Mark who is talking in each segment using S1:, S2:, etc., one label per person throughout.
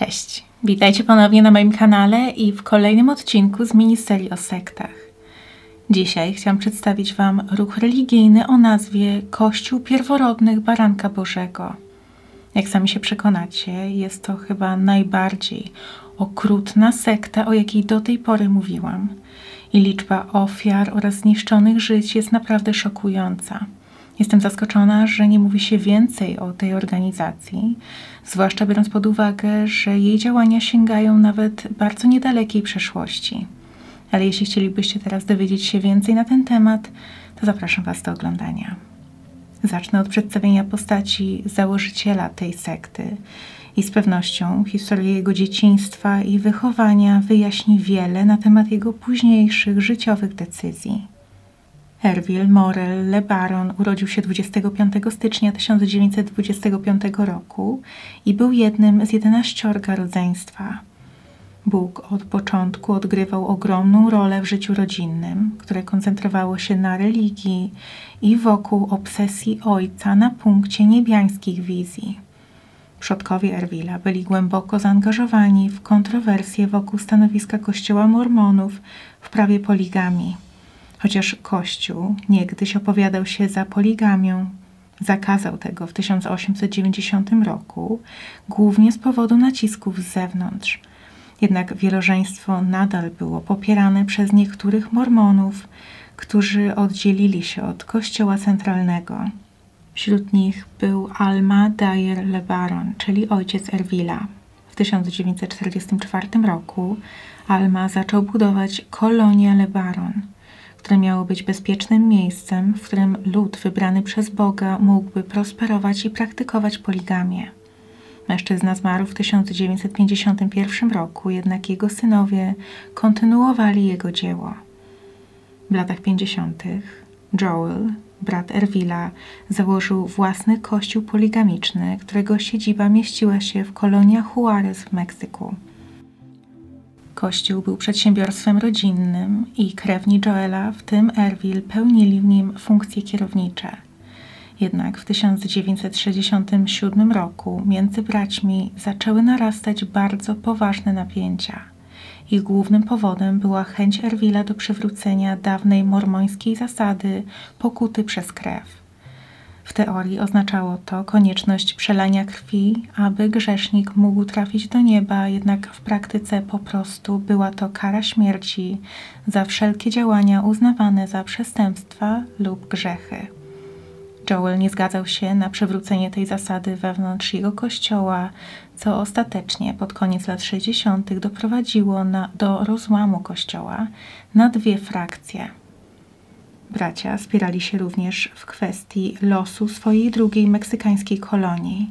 S1: Cześć, witajcie ponownie na moim kanale i w kolejnym odcinku z miniserii o sektach. Dzisiaj chciałam przedstawić Wam ruch religijny o nazwie Kościół Pierworodnych Baranka Bożego. Jak sami się przekonacie, jest to chyba najbardziej okrutna sekta, o jakiej do tej pory mówiłam. I liczba ofiar oraz zniszczonych żyć jest naprawdę szokująca. Jestem zaskoczona, że nie mówi się więcej o tej organizacji, zwłaszcza biorąc pod uwagę, że jej działania sięgają nawet bardzo niedalekiej przeszłości. Ale jeśli chcielibyście teraz dowiedzieć się więcej na ten temat, to zapraszam Was do oglądania. Zacznę od przedstawienia postaci założyciela tej sekty i z pewnością historia jego dzieciństwa i wychowania wyjaśni wiele na temat jego późniejszych życiowych decyzji. Herville Morel Le Baron urodził się 25 stycznia 1925 roku i był jednym z jedenaściorga rodzeństwa. Bóg od początku odgrywał ogromną rolę w życiu rodzinnym, które koncentrowało się na religii i wokół obsesji ojca na punkcie niebiańskich wizji. Przodkowie Erwila byli głęboko zaangażowani w kontrowersje wokół stanowiska kościoła mormonów w prawie poligami Chociaż Kościół niegdyś opowiadał się za poligamią, zakazał tego w 1890 roku, głównie z powodu nacisków z zewnątrz. Jednak wielożeństwo nadal było popierane przez niektórych mormonów, którzy oddzielili się od kościoła centralnego. Wśród nich był Alma Dyer LeBaron, czyli ojciec Erwila. W 1944 roku Alma zaczął budować kolonię LeBaron – które miało być bezpiecznym miejscem, w którym lud wybrany przez Boga mógłby prosperować i praktykować poligamię. Mężczyzna zmarł w 1951 roku, jednak jego synowie kontynuowali jego dzieło. W latach 50. Joel, brat Erwila, założył własny kościół poligamiczny, którego siedziba mieściła się w koloniach Juarez w Meksyku. Kościół był przedsiębiorstwem rodzinnym i krewni Joela, w tym Erwil, pełnili w nim funkcje kierownicze. Jednak w 1967 roku między braćmi zaczęły narastać bardzo poważne napięcia. Ich głównym powodem była chęć Erwila do przywrócenia dawnej mormońskiej zasady pokuty przez krew. W teorii oznaczało to konieczność przelania krwi, aby grzesznik mógł trafić do nieba, jednak w praktyce po prostu była to kara śmierci za wszelkie działania uznawane za przestępstwa lub grzechy. Joel nie zgadzał się na przywrócenie tej zasady wewnątrz jego kościoła, co ostatecznie pod koniec lat 60. doprowadziło na, do rozłamu kościoła na dwie frakcje – Bracia spierali się również w kwestii losu swojej drugiej meksykańskiej kolonii,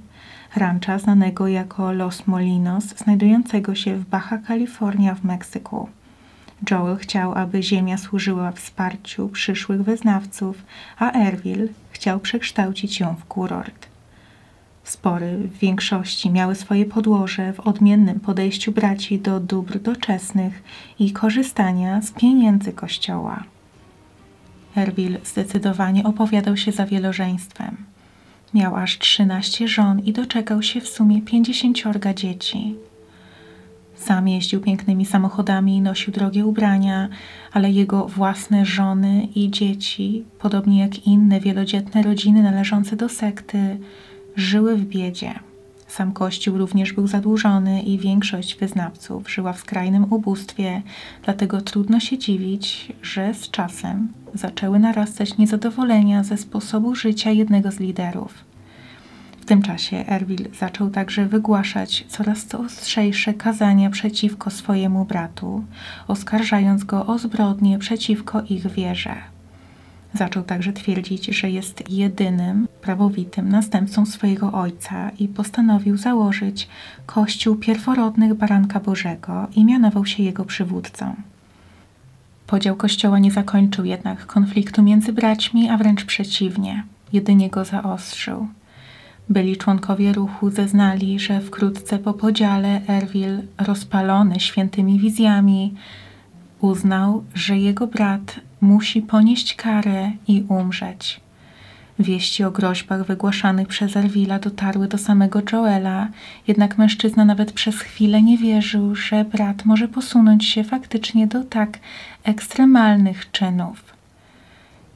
S1: rancha znanego jako Los Molinos, znajdującego się w Baja California w Meksyku. Joel chciał, aby ziemia służyła wsparciu przyszłych wyznawców, a Erville chciał przekształcić ją w kurort. Spory w większości miały swoje podłoże w odmiennym podejściu braci do dóbr doczesnych i korzystania z pieniędzy kościoła. Erwil zdecydowanie opowiadał się za wielożeństwem. Miał aż trzynaście żon i doczekał się w sumie pięćdziesięciorga dzieci. Sam jeździł pięknymi samochodami i nosił drogie ubrania, ale jego własne żony i dzieci, podobnie jak inne wielodzietne rodziny należące do sekty, żyły w biedzie. Sam Kościół również był zadłużony i większość wyznawców żyła w skrajnym ubóstwie, dlatego trudno się dziwić, że z czasem zaczęły narastać niezadowolenia ze sposobu życia jednego z liderów. W tym czasie Erwil zaczął także wygłaszać coraz ostrzejsze kazania przeciwko swojemu bratu, oskarżając go o zbrodnie przeciwko ich wierze. Zaczął także twierdzić, że jest jedynym prawowitym następcą swojego ojca i postanowił założyć Kościół Pierworodnych Baranka Bożego i mianował się jego przywódcą. Podział kościoła nie zakończył jednak konfliktu między braćmi, a wręcz przeciwnie, jedynie go zaostrzył. Byli członkowie ruchu zeznali, że wkrótce po podziale Erwil, rozpalony świętymi wizjami, uznał, że jego brat musi ponieść karę i umrzeć. Wieści o groźbach wygłaszanych przez Erwila dotarły do samego Joela, jednak mężczyzna nawet przez chwilę nie wierzył, że brat może posunąć się faktycznie do tak ekstremalnych czynów.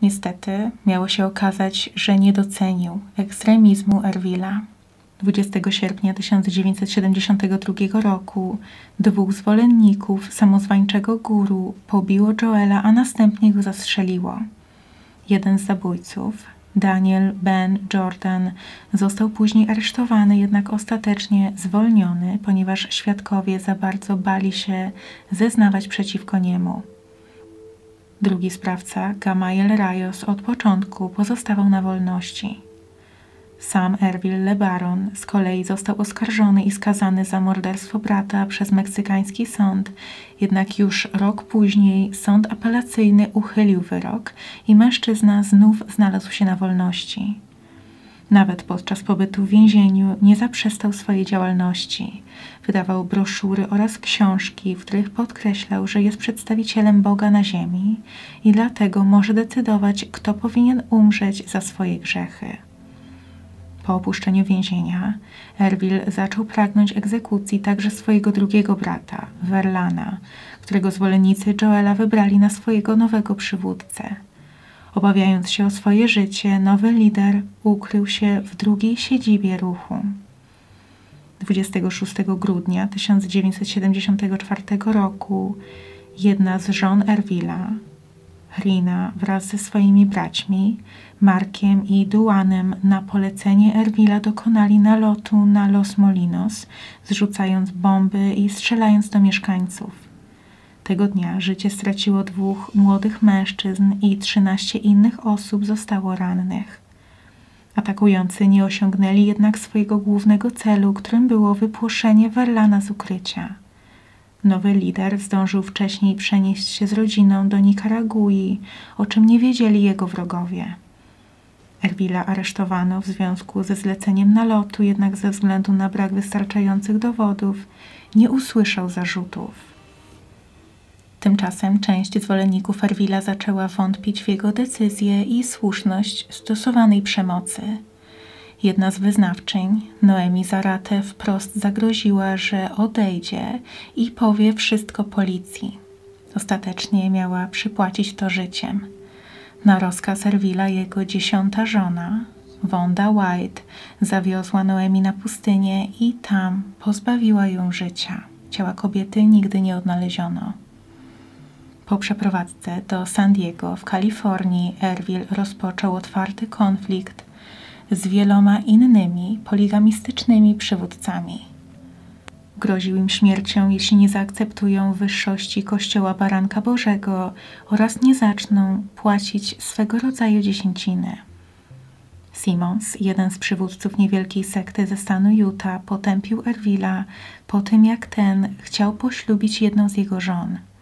S1: Niestety miało się okazać, że nie docenił ekstremizmu Erwila. 20 sierpnia 1972 roku dwóch zwolenników samozwańczego guru pobiło Joela, a następnie go zastrzeliło. Jeden z zabójców, Daniel Ben Jordan, został później aresztowany, jednak ostatecznie zwolniony, ponieważ świadkowie za bardzo bali się zeznawać przeciwko niemu. Drugi sprawca, Gamael Rayos, od początku pozostawał na wolności. Sam Erwil LeBaron z kolei został oskarżony i skazany za morderstwo brata przez meksykański sąd, jednak już rok później sąd apelacyjny uchylił wyrok i mężczyzna znów znalazł się na wolności. Nawet podczas pobytu w więzieniu nie zaprzestał swojej działalności. Wydawał broszury oraz książki, w których podkreślał, że jest przedstawicielem Boga na ziemi i dlatego może decydować, kto powinien umrzeć za swoje grzechy. Po opuszczeniu więzienia, Erwil zaczął pragnąć egzekucji także swojego drugiego brata, Verlana, którego zwolennicy Joela wybrali na swojego nowego przywódcę. Obawiając się o swoje życie, nowy lider ukrył się w drugiej siedzibie ruchu. 26 grudnia 1974 roku jedna z żon Erwila, Rina wraz ze swoimi braćmi, Markiem i Duanem na polecenie Erwila dokonali nalotu na Los Molinos, zrzucając bomby i strzelając do mieszkańców. Tego dnia życie straciło dwóch młodych mężczyzn i trzynaście innych osób zostało rannych. Atakujący nie osiągnęli jednak swojego głównego celu, którym było wypłoszenie Verlana z ukrycia. Nowy lider zdążył wcześniej przenieść się z rodziną do Nikaragui, o czym nie wiedzieli jego wrogowie. Erwila aresztowano w związku ze zleceniem nalotu, jednak ze względu na brak wystarczających dowodów nie usłyszał zarzutów. Tymczasem część zwolenników Erwila zaczęła wątpić w jego decyzję i słuszność stosowanej przemocy. Jedna z wyznawczyń, Noemi Zarate, wprost zagroziła, że odejdzie i powie wszystko policji. Ostatecznie miała przypłacić to życiem. Na rozkaz Erwila jego dziesiąta żona, Wanda White, zawiozła Noemi na pustynię i tam pozbawiła ją życia. Ciała kobiety nigdy nie odnaleziono. Po przeprowadzce do San Diego w Kalifornii Erwil rozpoczął otwarty konflikt z wieloma innymi poligamistycznymi przywódcami. Groził im śmiercią, jeśli nie zaakceptują wyższości Kościoła Baranka Bożego oraz nie zaczną płacić swego rodzaju dziesięciny. Simons, jeden z przywódców niewielkiej sekty ze stanu Utah, potępił Erwila po tym, jak ten chciał poślubić jedną z jego żon –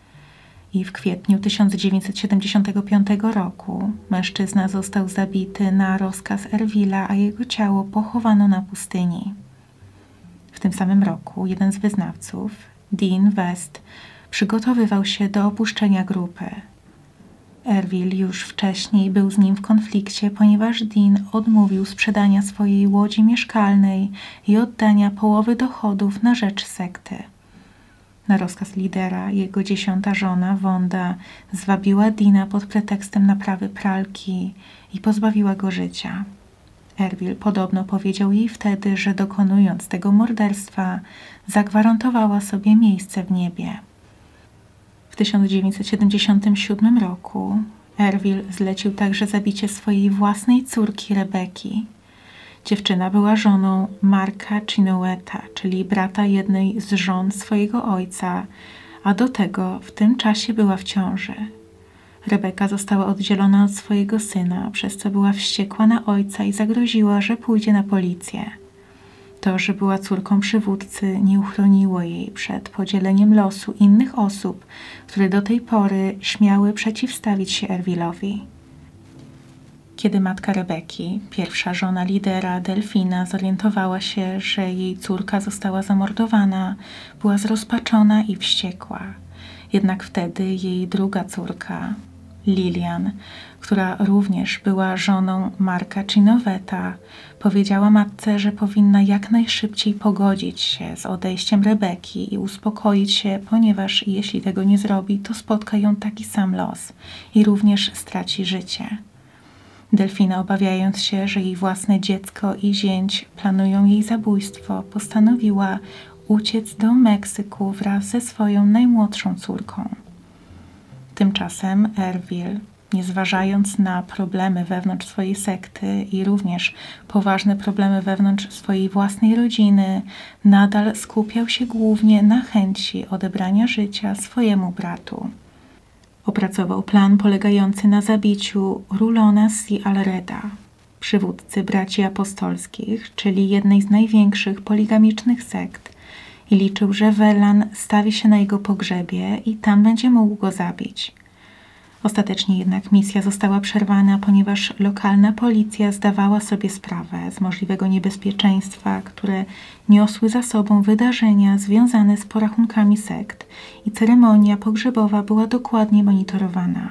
S1: i w kwietniu 1975 roku mężczyzna został zabity na rozkaz Erwila, a jego ciało pochowano na pustyni. W tym samym roku jeden z wyznawców, Dean West, przygotowywał się do opuszczenia grupy. Erwil już wcześniej był z nim w konflikcie, ponieważ Dean odmówił sprzedania swojej łodzi mieszkalnej i oddania połowy dochodów na rzecz sekty. Na rozkaz lidera jego dziesiąta żona, Wanda, zwabiła Dina pod pretekstem naprawy pralki i pozbawiła go życia. Erwil podobno powiedział jej wtedy, że dokonując tego morderstwa, zagwarantowała sobie miejsce w niebie. W 1977 roku Erwil zlecił także zabicie swojej własnej córki Rebeki, Dziewczyna była żoną Marka Chinoeta, czyli brata jednej z żon swojego ojca, a do tego w tym czasie była w ciąży. Rebeka została oddzielona od swojego syna, przez co była wściekła na ojca i zagroziła, że pójdzie na policję. To, że była córką przywódcy, nie uchroniło jej przed podzieleniem losu innych osób, które do tej pory śmiały przeciwstawić się Erwilowi. Kiedy matka Rebeki, pierwsza żona lidera Delfina, zorientowała się, że jej córka została zamordowana, była zrozpaczona i wściekła. Jednak wtedy jej druga córka, Lilian, która również była żoną Marka Cinoweta, powiedziała matce, że powinna jak najszybciej pogodzić się z odejściem Rebeki i uspokoić się, ponieważ jeśli tego nie zrobi, to spotka ją taki sam los i również straci życie. Delfina, obawiając się, że jej własne dziecko i zięć planują jej zabójstwo, postanowiła uciec do Meksyku wraz ze swoją najmłodszą córką. Tymczasem Erwil, nie zważając na problemy wewnątrz swojej sekty i również poważne problemy wewnątrz swojej własnej rodziny, nadal skupiał się głównie na chęci odebrania życia swojemu bratu. Opracował plan polegający na zabiciu Rulona Si Alreda, przywódcy braci apostolskich, czyli jednej z największych poligamicznych sekt, i liczył, że Welan stawi się na jego pogrzebie i tam będzie mógł go zabić. Ostatecznie jednak misja została przerwana, ponieważ lokalna policja zdawała sobie sprawę z możliwego niebezpieczeństwa, które niosły za sobą wydarzenia związane z porachunkami sekt i ceremonia pogrzebowa była dokładnie monitorowana.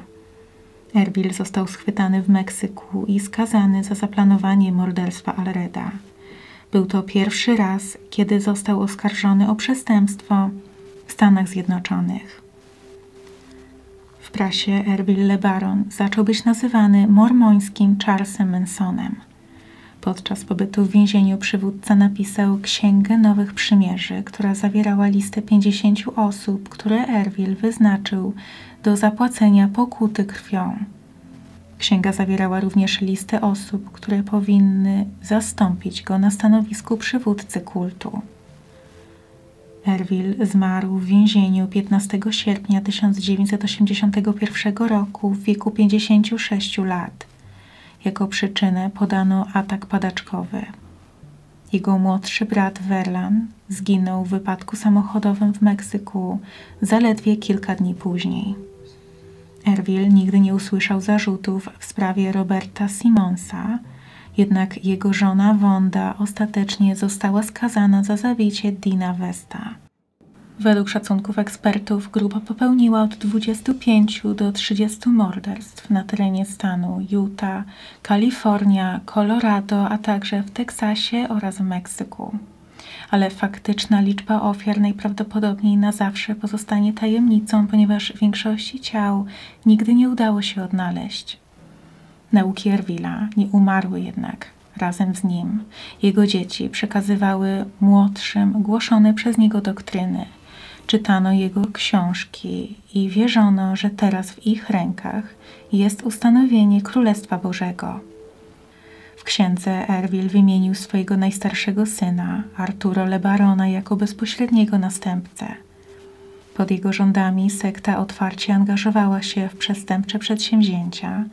S1: Erbil został schwytany w Meksyku i skazany za zaplanowanie morderstwa Alreda. Był to pierwszy raz, kiedy został oskarżony o przestępstwo w Stanach Zjednoczonych. W prasie Erbil LeBaron zaczął być nazywany mormońskim Charlesem Mansonem. Podczas pobytu w więzieniu przywódca napisał Księgę Nowych Przymierzy, która zawierała listę 50 osób, które Erbil wyznaczył do zapłacenia pokuty krwią. Księga zawierała również listę osób, które powinny zastąpić go na stanowisku przywódcy kultu. Erwil zmarł w więzieniu 15 sierpnia 1981 roku w wieku 56 lat. Jako przyczynę podano atak padaczkowy. Jego młodszy brat Verlan zginął w wypadku samochodowym w Meksyku zaledwie kilka dni później. Erwil nigdy nie usłyszał zarzutów w sprawie Roberta Simonsa, jednak jego żona Wanda ostatecznie została skazana za zabicie Dina Westa. Według szacunków ekspertów grupa popełniła od 25 do 30 morderstw na terenie stanu Utah, Kalifornia, Colorado, a także w Teksasie oraz w Meksyku. Ale faktyczna liczba ofiar najprawdopodobniej na zawsze pozostanie tajemnicą, ponieważ większości ciał nigdy nie udało się odnaleźć. Nauki Erwila nie umarły jednak razem z nim. Jego dzieci przekazywały młodszym głoszone przez niego doktryny. Czytano jego książki i wierzono, że teraz w ich rękach jest ustanowienie Królestwa Bożego. W księdze Erwil wymienił swojego najstarszego syna, Arturo Lebarona, jako bezpośredniego następcę. Pod jego rządami sekta otwarcie angażowała się w przestępcze przedsięwzięcia,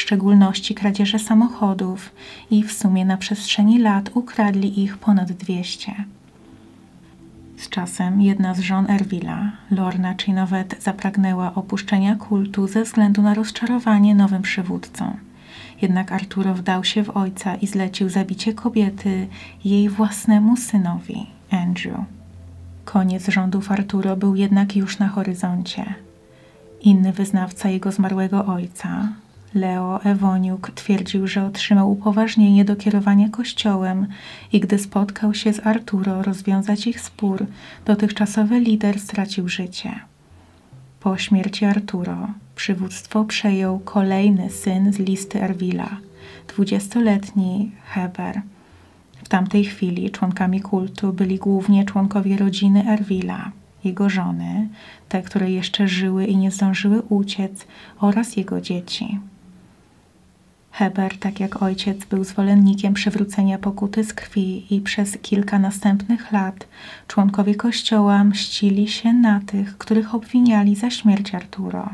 S1: w szczególności kradzieże samochodów i w sumie na przestrzeni lat ukradli ich ponad 200. Z czasem jedna z żon Erwila, Lorna Chinowet, zapragnęła opuszczenia kultu ze względu na rozczarowanie nowym przywódcą. Jednak Arturo wdał się w ojca i zlecił zabicie kobiety jej własnemu synowi, Andrew. Koniec rządów Arturo był jednak już na horyzoncie. Inny wyznawca jego zmarłego ojca, Leo Ewoniuk twierdził, że otrzymał upoważnienie do kierowania kościołem i gdy spotkał się z Arturo rozwiązać ich spór, dotychczasowy lider stracił życie. Po śmierci Arturo przywództwo przejął kolejny syn z listy Erwila, dwudziestoletni Heber. W tamtej chwili członkami kultu byli głównie członkowie rodziny Erwila, jego żony, te, które jeszcze żyły i nie zdążyły uciec, oraz jego dzieci. Heber, tak jak ojciec, był zwolennikiem przywrócenia pokuty z krwi i przez kilka następnych lat członkowie kościoła mścili się na tych, których obwiniali za śmierć Arturo.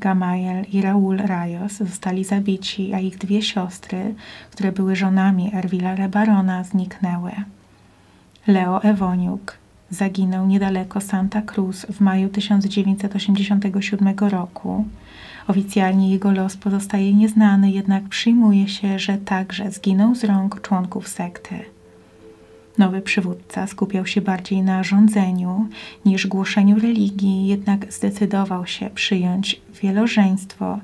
S1: Gamaliel i Raul Rayos zostali zabici, a ich dwie siostry, które były żonami Erwila Rebarona, zniknęły. Leo Ewoniuk zaginął niedaleko Santa Cruz w maju 1987 roku, Oficjalnie jego los pozostaje nieznany, jednak przyjmuje się, że także zginął z rąk członków sekty. Nowy przywódca skupiał się bardziej na rządzeniu niż głoszeniu religii, jednak zdecydował się przyjąć wielożeństwo,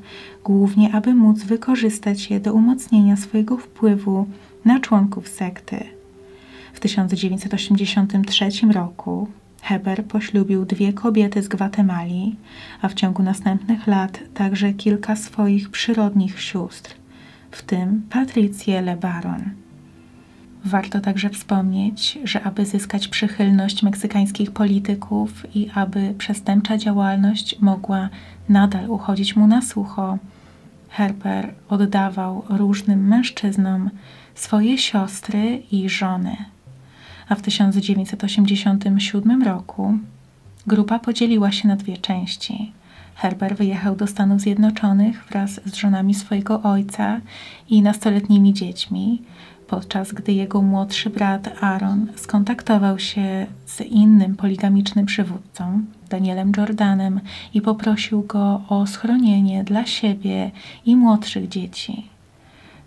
S1: głównie aby móc wykorzystać je do umocnienia swojego wpływu na członków sekty. W 1983 roku Heber poślubił dwie kobiety z Gwatemali, a w ciągu następnych lat także kilka swoich przyrodnich sióstr, w tym Patrycję LeBaron. Warto także wspomnieć, że aby zyskać przychylność meksykańskich polityków i aby przestępcza działalność mogła nadal uchodzić mu na sucho, Herber oddawał różnym mężczyznom swoje siostry i żony. A w 1987 roku grupa podzieliła się na dwie części. Herber wyjechał do Stanów Zjednoczonych wraz z żonami swojego ojca i nastoletnimi dziećmi, podczas gdy jego młodszy brat Aaron skontaktował się z innym poligamicznym przywódcą, Danielem Jordanem, i poprosił go o schronienie dla siebie i młodszych dzieci.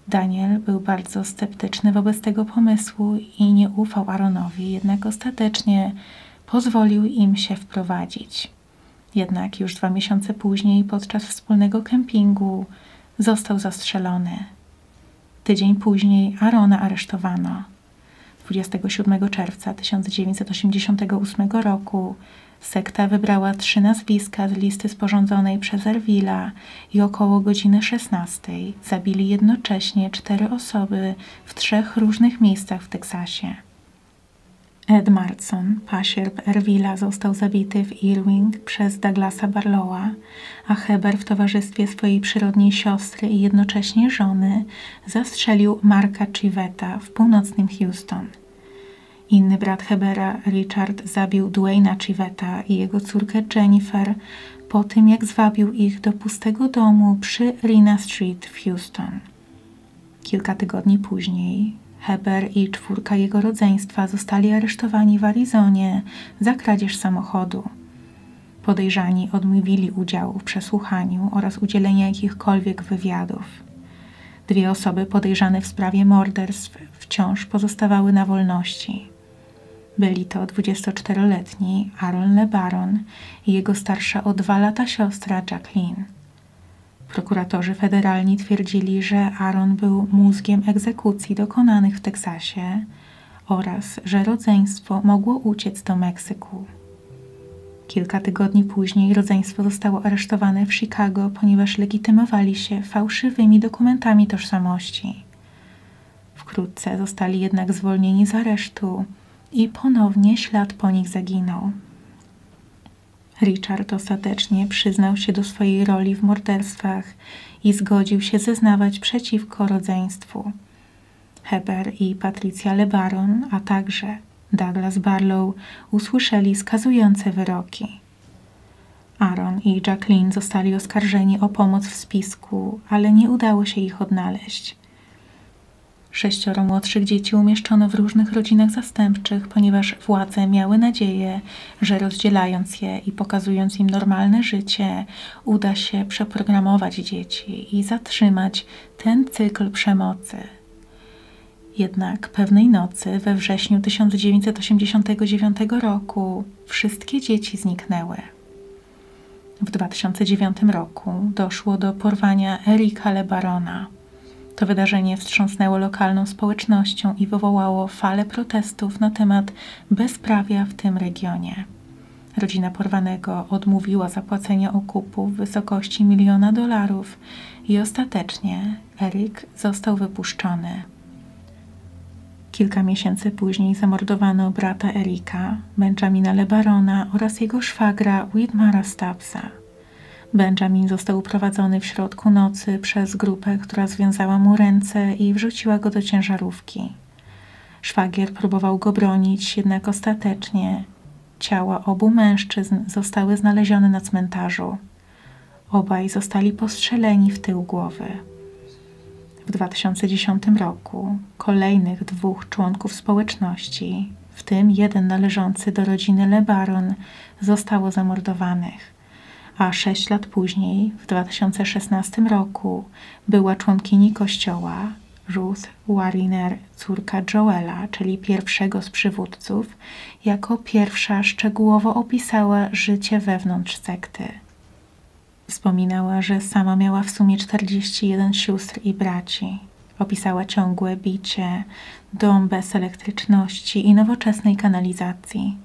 S1: Daniel był bardzo sceptyczny wobec tego pomysłu i nie ufał Aaronowi, jednak ostatecznie pozwolił im się wprowadzić. Jednak już dwa miesiące później, podczas wspólnego kempingu, został zastrzelony. Tydzień później Arona aresztowano. 27 czerwca 1988 roku sekta wybrała trzy nazwiska z listy sporządzonej przez Erwila i około godziny 16 zabili jednocześnie cztery osoby w trzech różnych miejscach w Teksasie. Ed Marson, pasierb Erwila, został zabity w Irving przez Douglasa Barlowa, a Heber w towarzystwie swojej przyrodniej siostry i jednocześnie żony zastrzelił Marka Chiveta w północnym Houston. Inny brat Hebera, Richard, zabił Dwayna Chiveta i jego córkę Jennifer po tym, jak zwabił ich do pustego domu przy Rina Street w Houston. Kilka tygodni później Heber i czwórka jego rodzeństwa zostali aresztowani w Arizonie za kradzież samochodu. Podejrzani odmówili udziału w przesłuchaniu oraz udzielenia jakichkolwiek wywiadów. Dwie osoby podejrzane w sprawie morderstw wciąż pozostawały na wolności. Byli to 24-letni Aaron LeBaron i jego starsza o dwa lata siostra Jacqueline. Prokuratorzy federalni twierdzili, że Aaron był mózgiem egzekucji dokonanych w Teksasie oraz że rodzeństwo mogło uciec do Meksyku. Kilka tygodni później rodzeństwo zostało aresztowane w Chicago, ponieważ legitymowali się fałszywymi dokumentami tożsamości. Wkrótce zostali jednak zwolnieni z aresztu i ponownie ślad po nich zaginął. Richard ostatecznie przyznał się do swojej roli w morderstwach i zgodził się zeznawać przeciwko rodzeństwu. Heber i Patricia LeBaron, a także Douglas Barlow usłyszeli skazujące wyroki. Aaron i Jacqueline zostali oskarżeni o pomoc w spisku, ale nie udało się ich odnaleźć. Sześcioro młodszych dzieci umieszczono w różnych rodzinach zastępczych, ponieważ władze miały nadzieję, że rozdzielając je i pokazując im normalne życie, uda się przeprogramować dzieci i zatrzymać ten cykl przemocy. Jednak pewnej nocy we wrześniu 1989 roku wszystkie dzieci zniknęły. W 2009 roku doszło do porwania Erika Lebarona. To wydarzenie wstrząsnęło lokalną społecznością i wywołało falę protestów na temat bezprawia w tym regionie. Rodzina porwanego odmówiła zapłacenia okupu w wysokości miliona dolarów i ostatecznie Erik został wypuszczony. Kilka miesięcy później zamordowano brata Erika, Benjamina Lebarona oraz jego szwagra Widmara Stubbsa. Benjamin został uprowadzony w środku nocy przez grupę, która związała mu ręce i wrzuciła go do ciężarówki. Szwagier próbował go bronić, jednak ostatecznie ciała obu mężczyzn zostały znalezione na cmentarzu. Obaj zostali postrzeleni w tył głowy. W 2010 roku kolejnych dwóch członków społeczności, w tym jeden należący do rodziny LeBaron, zostało zamordowanych a sześć lat później, w 2016 roku, była członkini kościoła, Ruth Wariner, córka Joela, czyli pierwszego z przywódców, jako pierwsza szczegółowo opisała życie wewnątrz sekty. Wspominała, że sama miała w sumie 41 sióstr i braci. Opisała ciągłe bicie, dom bez elektryczności i nowoczesnej kanalizacji.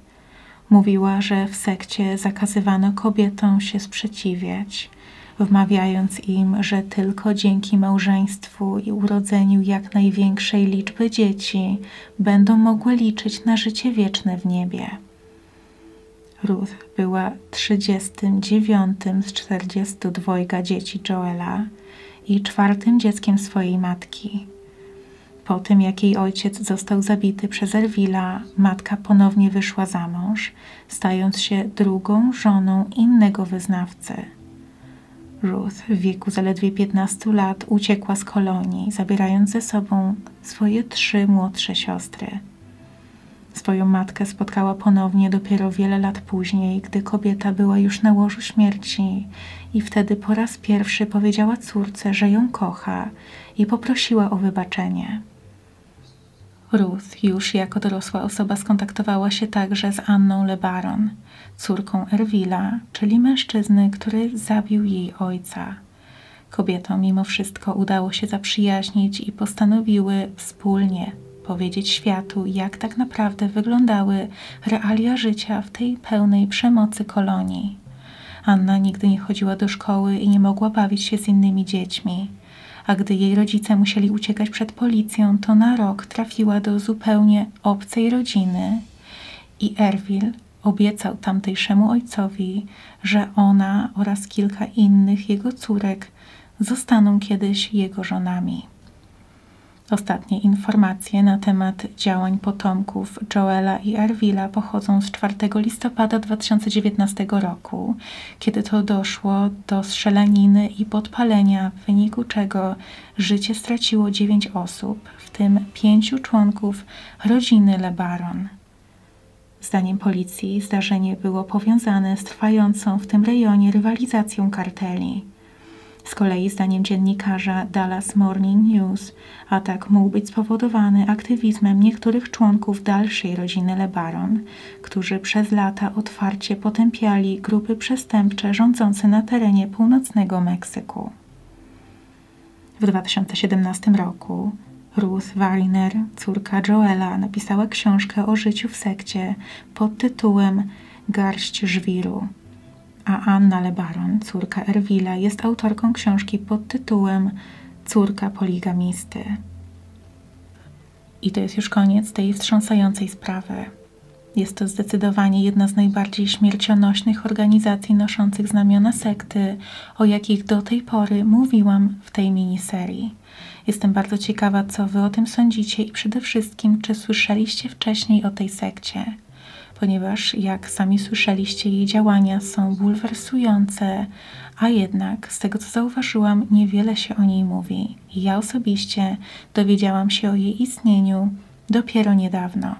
S1: Mówiła, że w sekcie zakazywano kobietom się sprzeciwiać, wmawiając im, że tylko dzięki małżeństwu i urodzeniu jak największej liczby dzieci będą mogły liczyć na życie wieczne w niebie. Ruth była 39 z 42 dzieci Joela i czwartym dzieckiem swojej matki. Po tym, jak jej ojciec został zabity przez Erwila, matka ponownie wyszła za mąż, stając się drugą żoną innego wyznawcy. Ruth w wieku zaledwie 15 lat uciekła z kolonii, zabierając ze sobą swoje trzy młodsze siostry. Swoją matkę spotkała ponownie dopiero wiele lat później, gdy kobieta była już na łożu śmierci i wtedy po raz pierwszy powiedziała córce, że ją kocha i poprosiła o wybaczenie. Ruth już jako dorosła osoba skontaktowała się także z Anną LeBaron, córką Erwila, czyli mężczyzny, który zabił jej ojca. Kobietom mimo wszystko udało się zaprzyjaźnić i postanowiły wspólnie powiedzieć światu, jak tak naprawdę wyglądały realia życia w tej pełnej przemocy kolonii. Anna nigdy nie chodziła do szkoły i nie mogła bawić się z innymi dziećmi a gdy jej rodzice musieli uciekać przed policją, to na rok trafiła do zupełnie obcej rodziny i Erwil obiecał tamtejszemu ojcowi, że ona oraz kilka innych jego córek zostaną kiedyś jego żonami. Ostatnie informacje na temat działań potomków Joela i Erwila pochodzą z 4 listopada 2019 roku, kiedy to doszło do strzelaniny i podpalenia, w wyniku czego życie straciło 9 osób, w tym pięciu członków rodziny LeBaron. Zdaniem policji zdarzenie było powiązane z trwającą w tym rejonie rywalizacją karteli. Z kolei zdaniem dziennikarza Dallas Morning News atak mógł być spowodowany aktywizmem niektórych członków dalszej rodziny LeBaron, którzy przez lata otwarcie potępiali grupy przestępcze rządzące na terenie północnego Meksyku. W 2017 roku Ruth Wariner, córka Joela, napisała książkę o życiu w sekcie pod tytułem Garść żwiru a Anna Lebaron, córka Erwila, jest autorką książki pod tytułem Córka poligamisty. I to jest już koniec tej wstrząsającej sprawy. Jest to zdecydowanie jedna z najbardziej śmiercionośnych organizacji noszących znamiona sekty, o jakich do tej pory mówiłam w tej miniserii. Jestem bardzo ciekawa, co Wy o tym sądzicie i przede wszystkim, czy słyszeliście wcześniej o tej sekcie ponieważ jak sami słyszeliście, jej działania są bulwersujące, a jednak z tego co zauważyłam, niewiele się o niej mówi. Ja osobiście dowiedziałam się o jej istnieniu dopiero niedawno.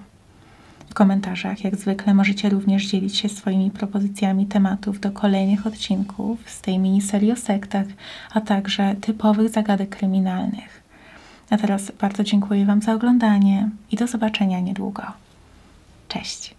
S1: W komentarzach, jak zwykle, możecie również dzielić się swoimi propozycjami tematów do kolejnych odcinków z tej miniserii o sektach, a także typowych zagadek kryminalnych. A teraz bardzo dziękuję Wam za oglądanie i do zobaczenia niedługo. Cześć!